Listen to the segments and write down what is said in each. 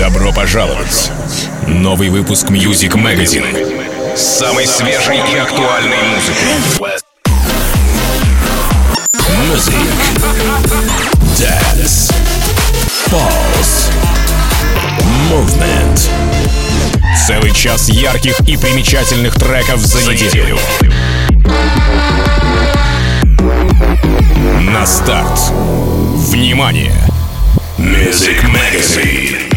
Добро пожаловать! Новый выпуск Music Magazine самой свежей и актуальной музыкой. Music, Dance, Pulse, Movement. Целый час ярких и примечательных треков за неделю. На старт. Внимание! Music Magazine.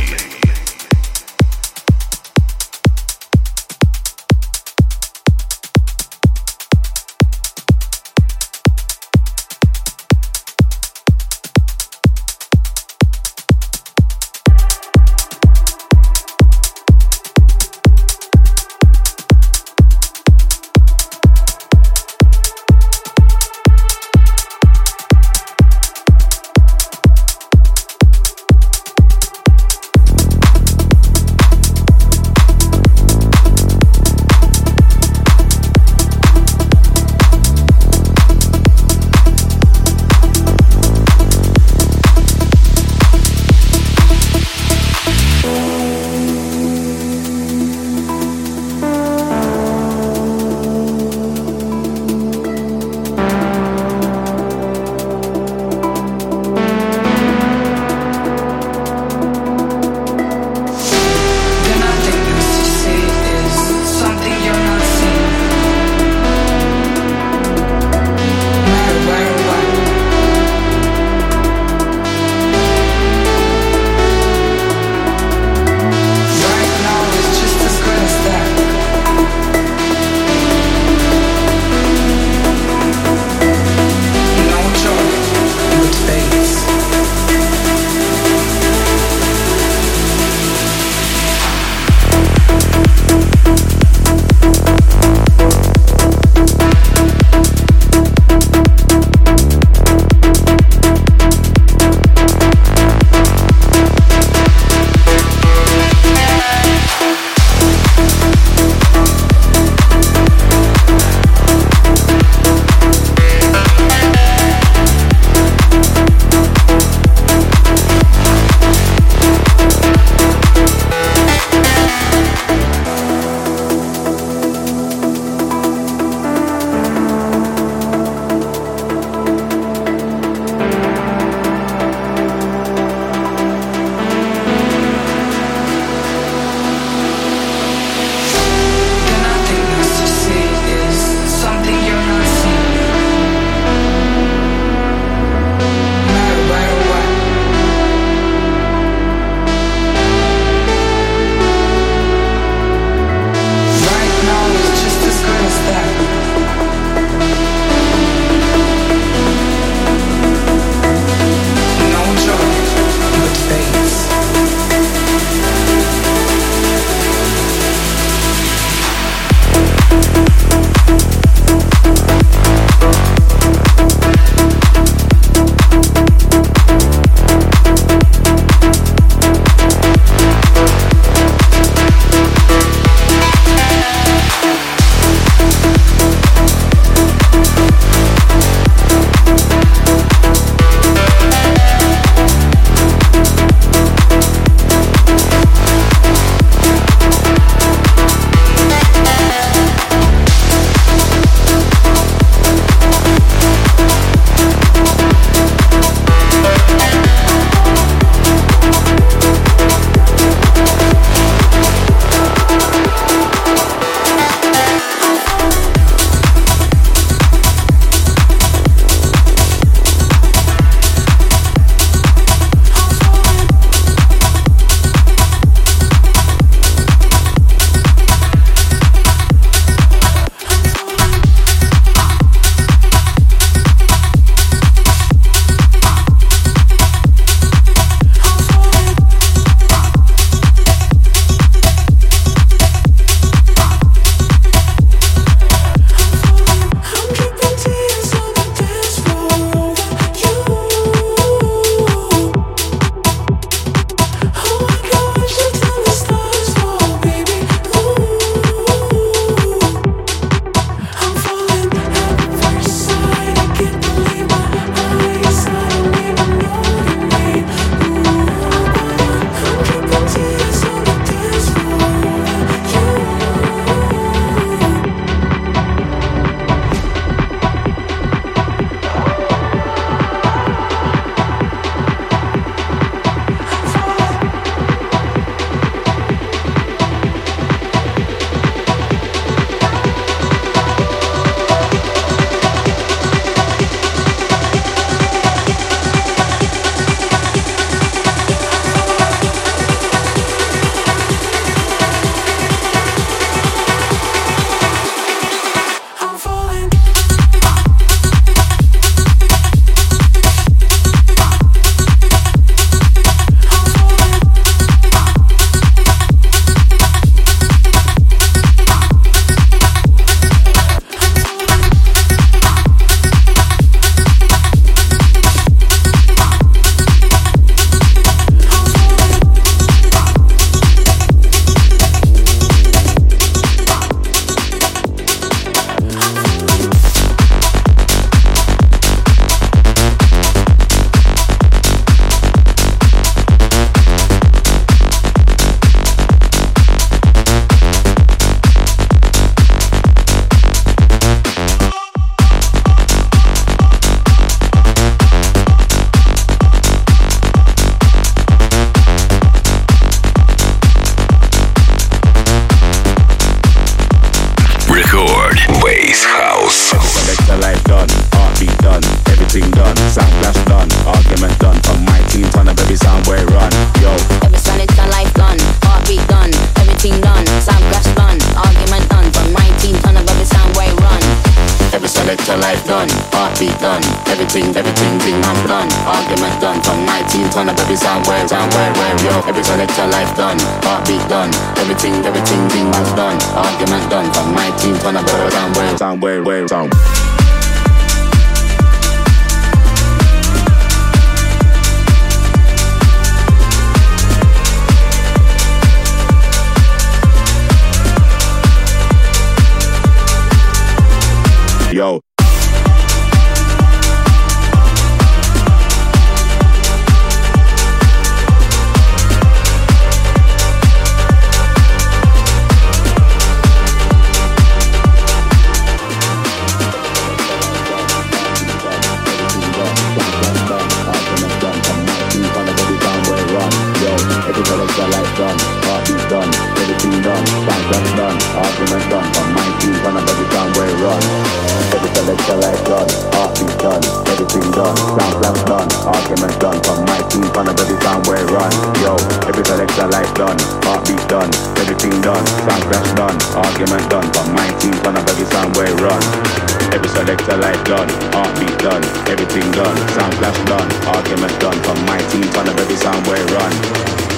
Somewhere run.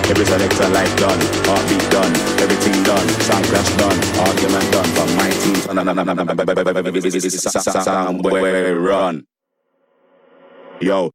Every select a life done, argument done, everything done, soundclash done, argument done from my team. turn every sound we run Yo,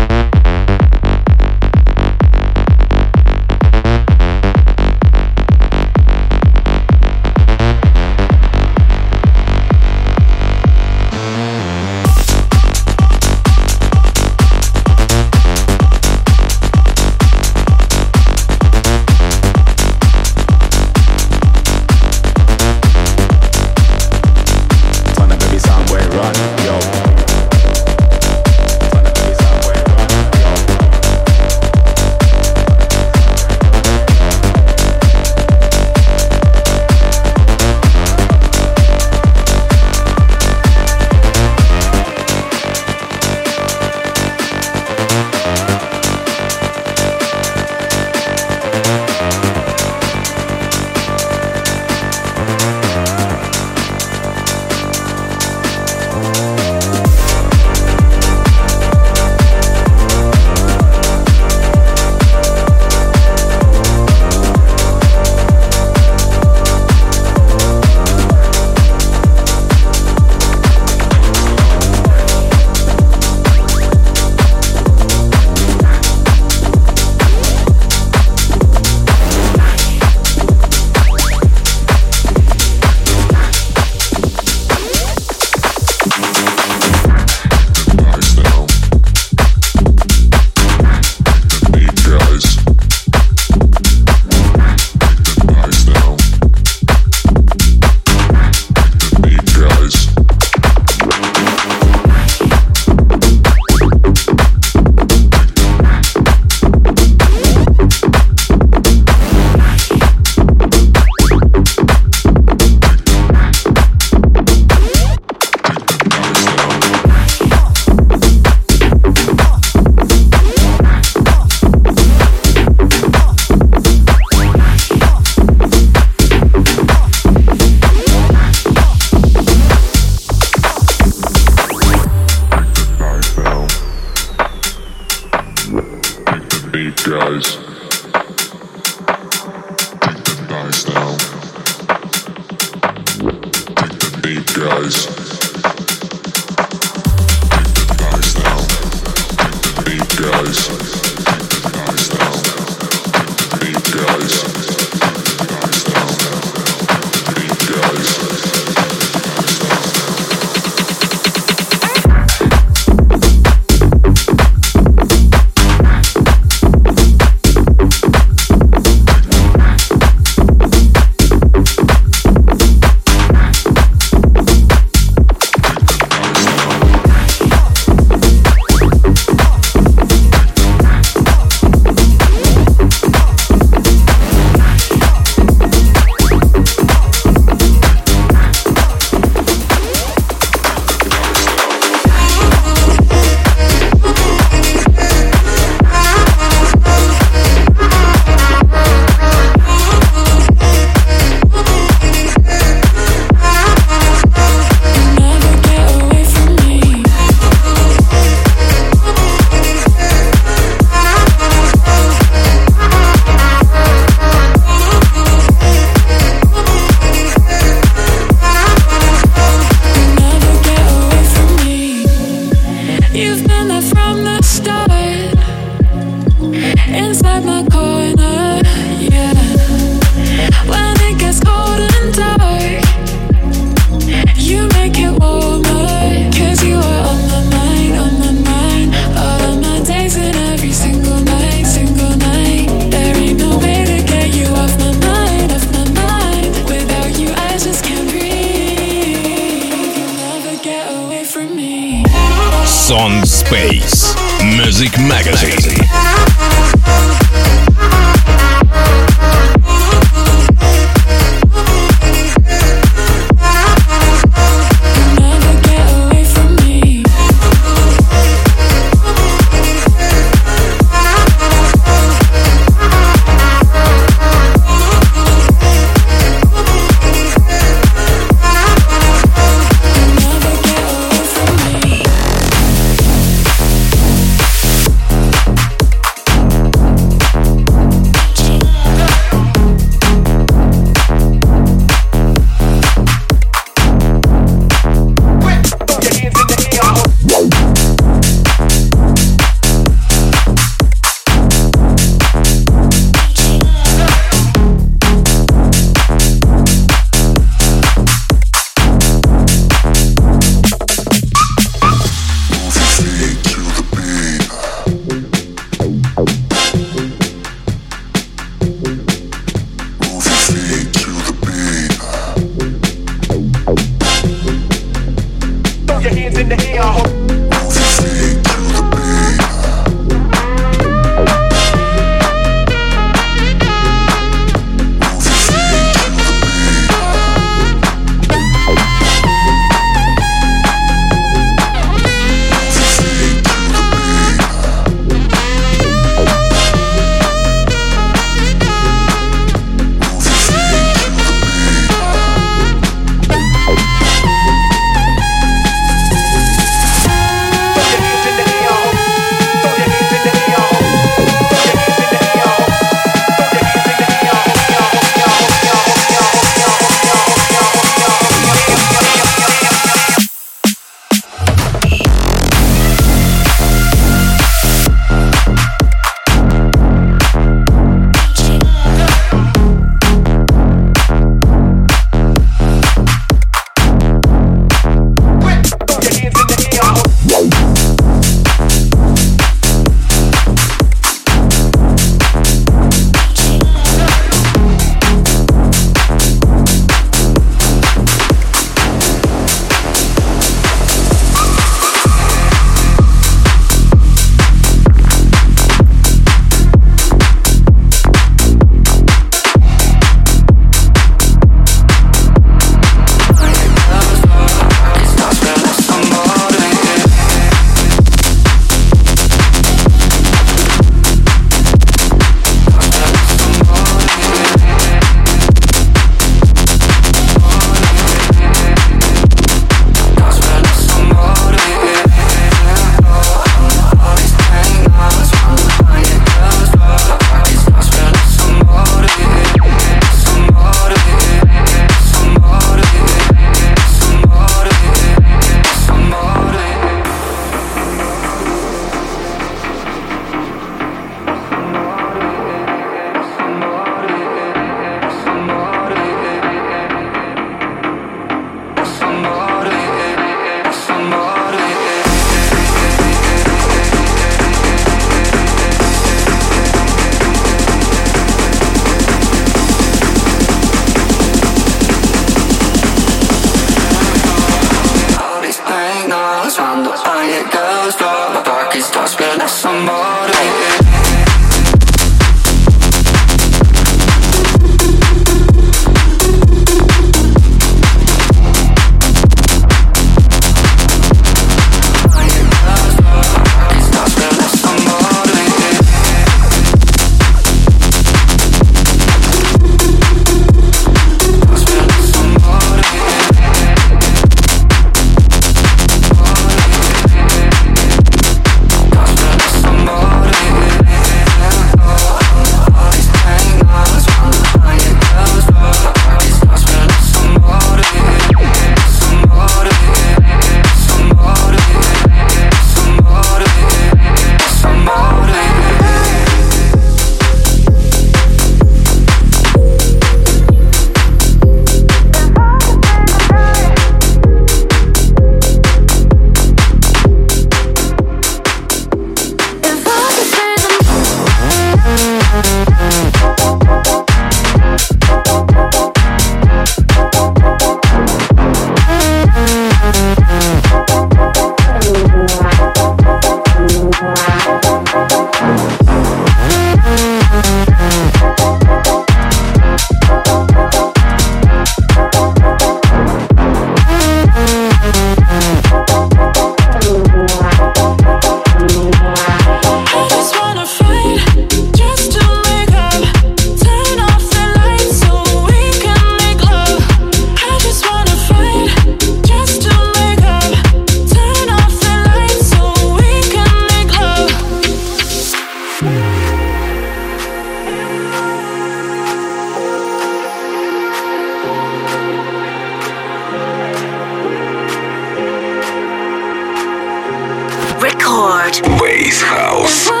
Bass House.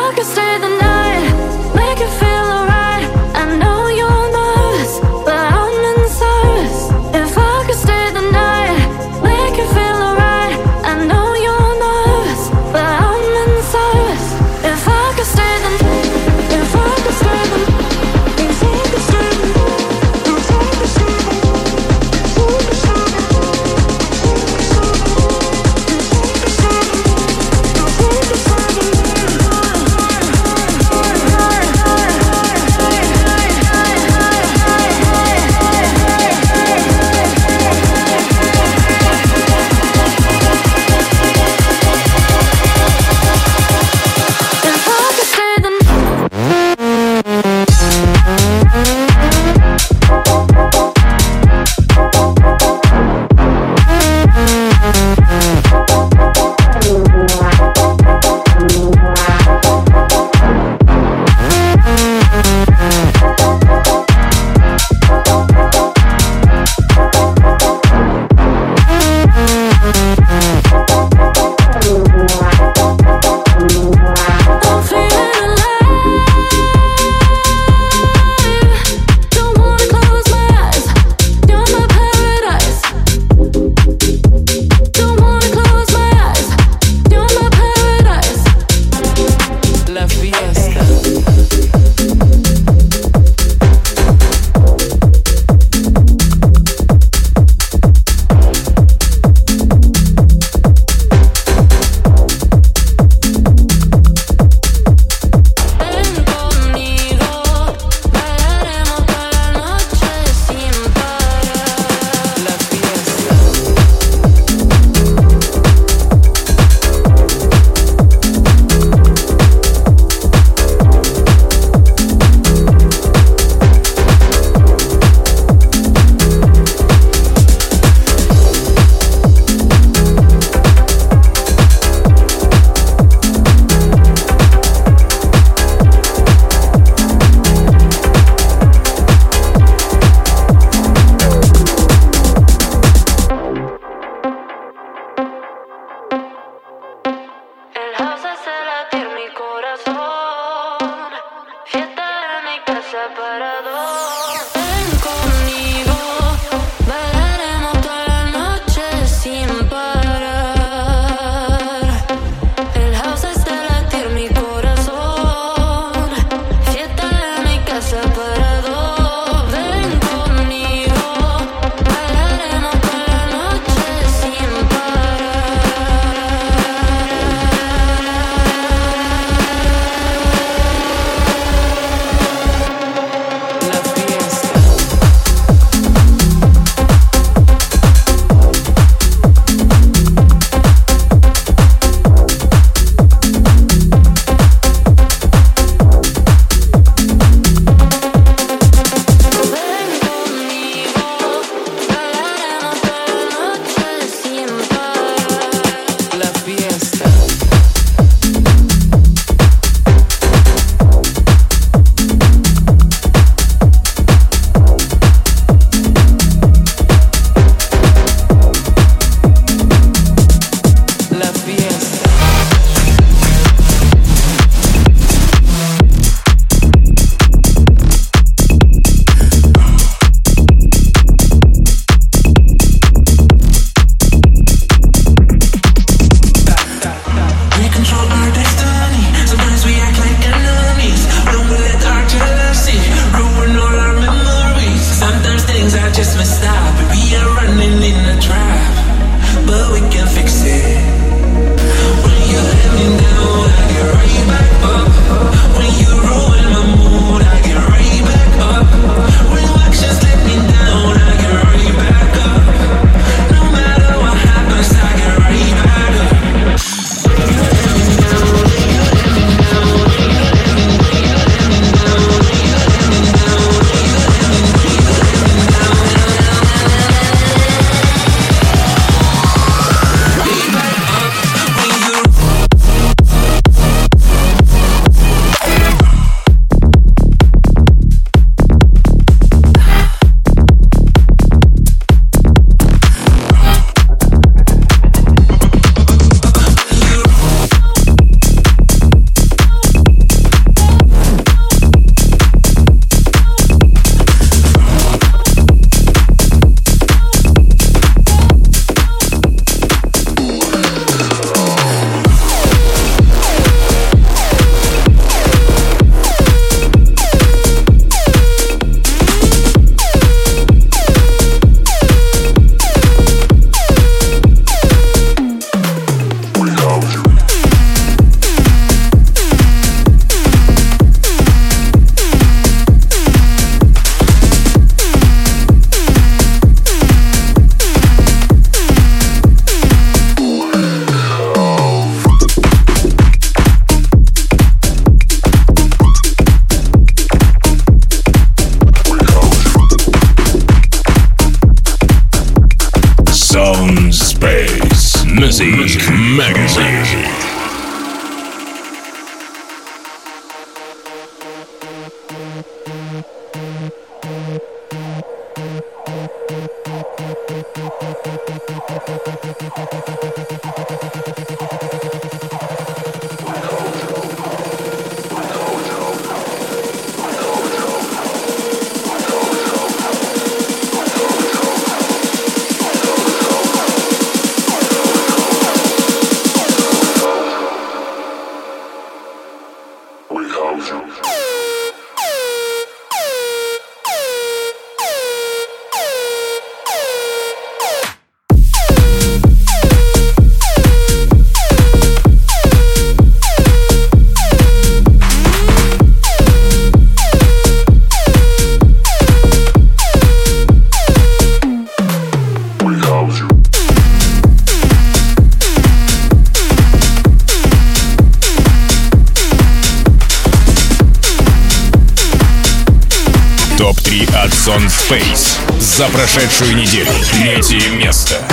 За прошедшую неделю. Третье место.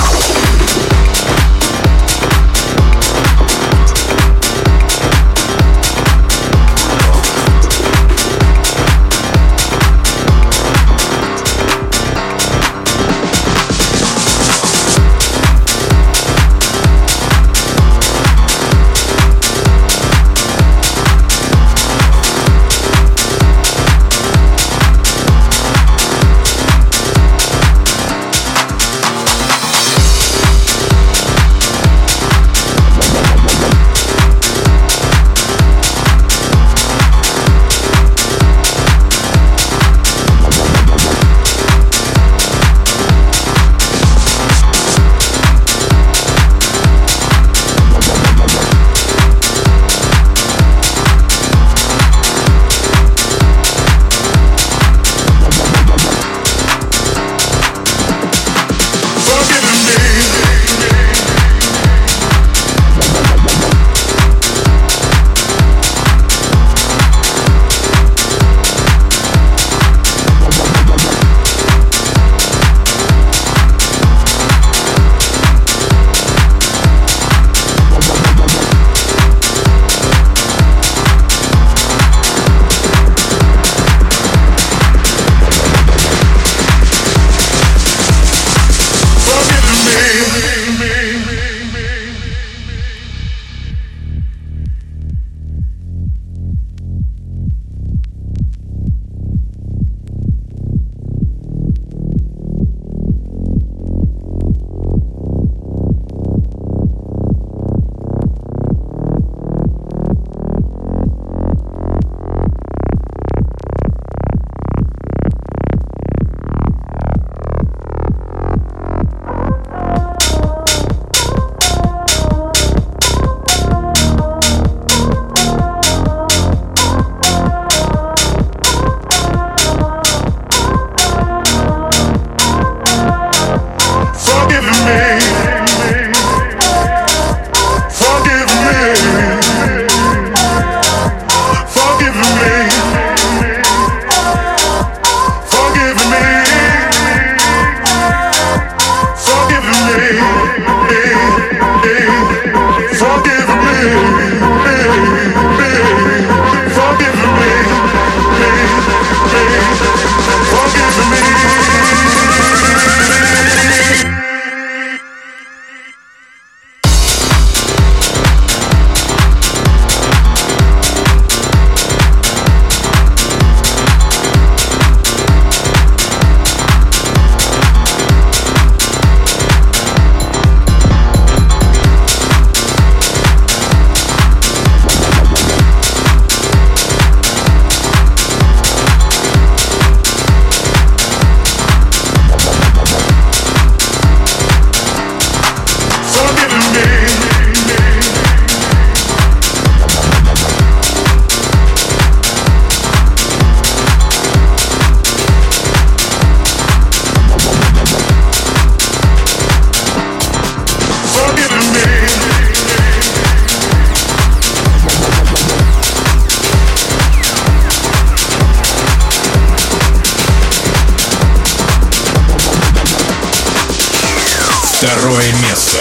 Второе место.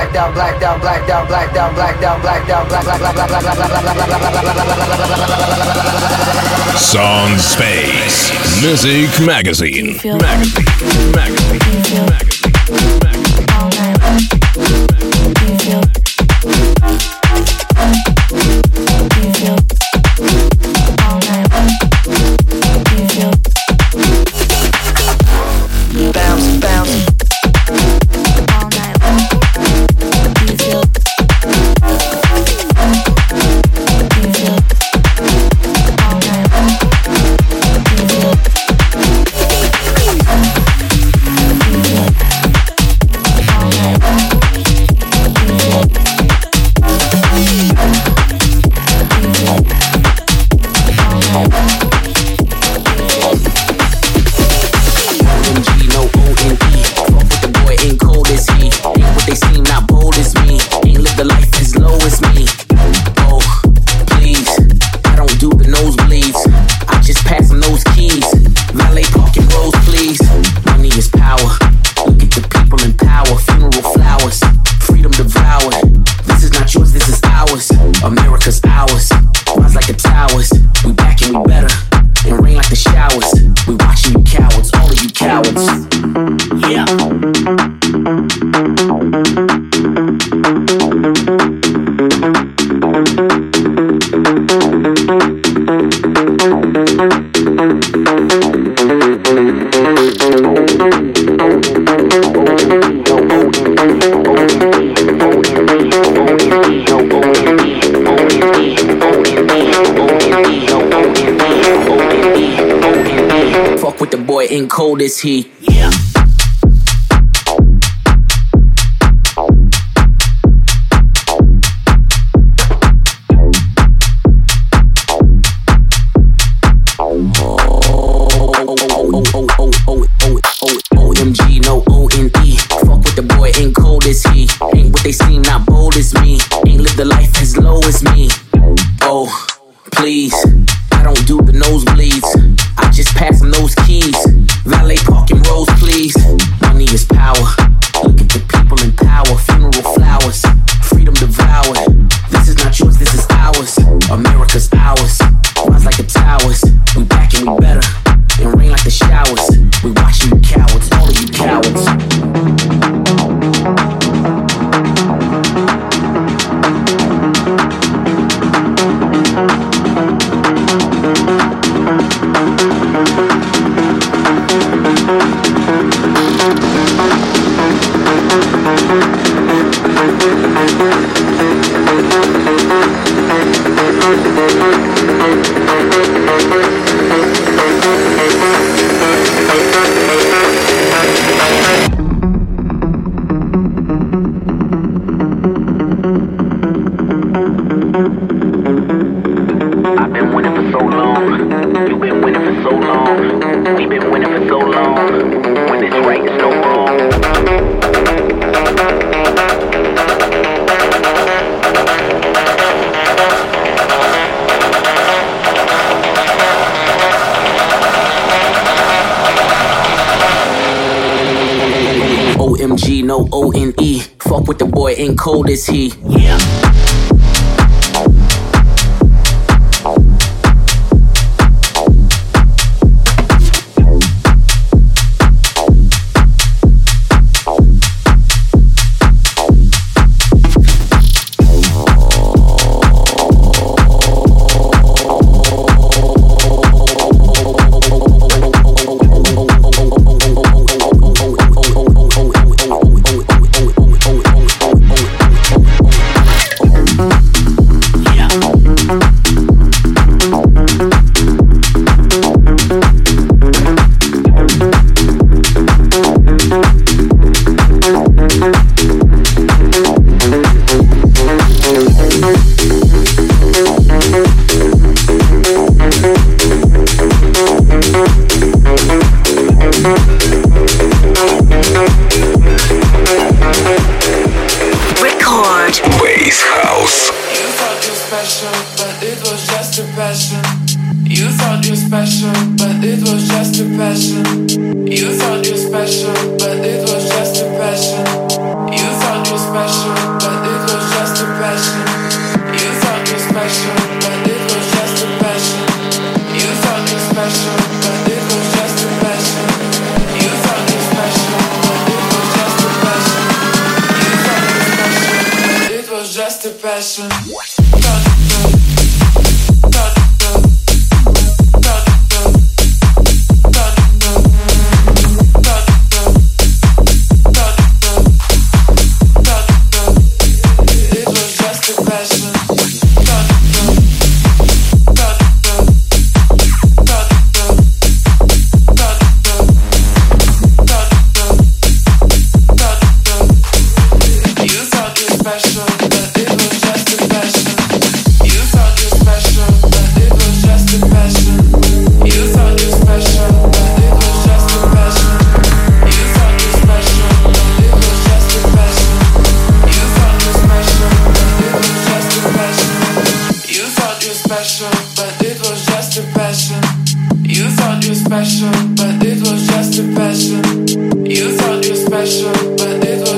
blacked out, blacked out, blacked out, blacked out, blacked out, blacked out, blacked out, blacked out, blacked Space Music Magazine. Magazine. Magazine. Magazine. Magazine. cold is he? Sober was just a we're better as just special, but I don't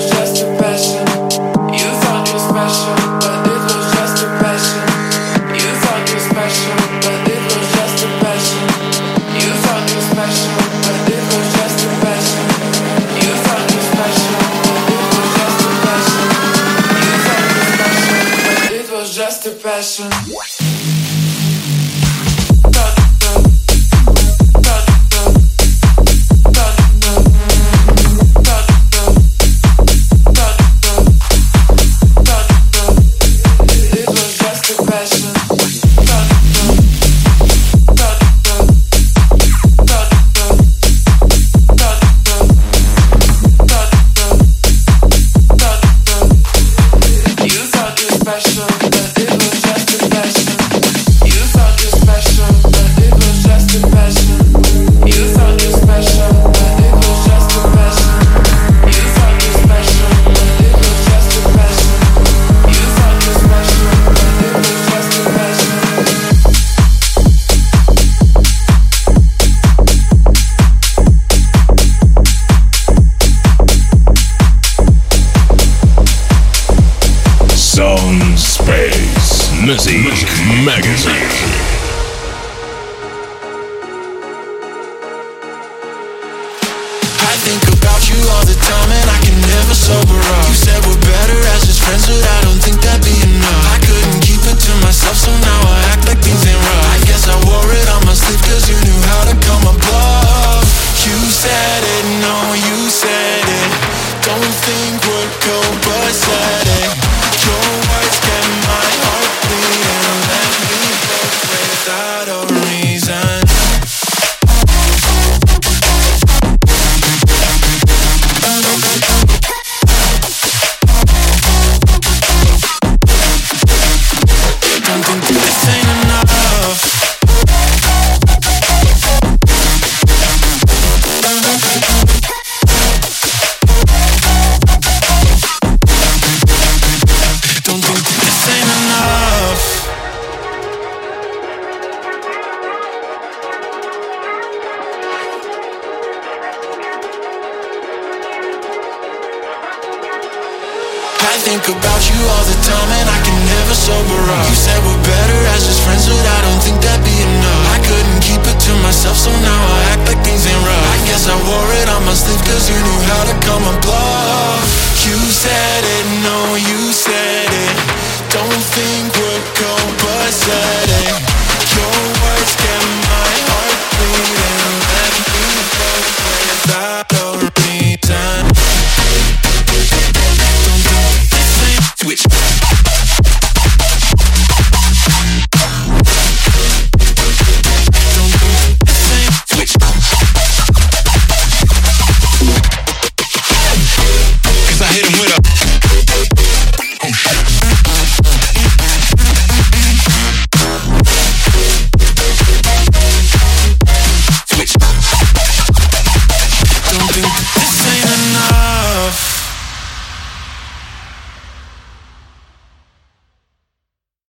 think that be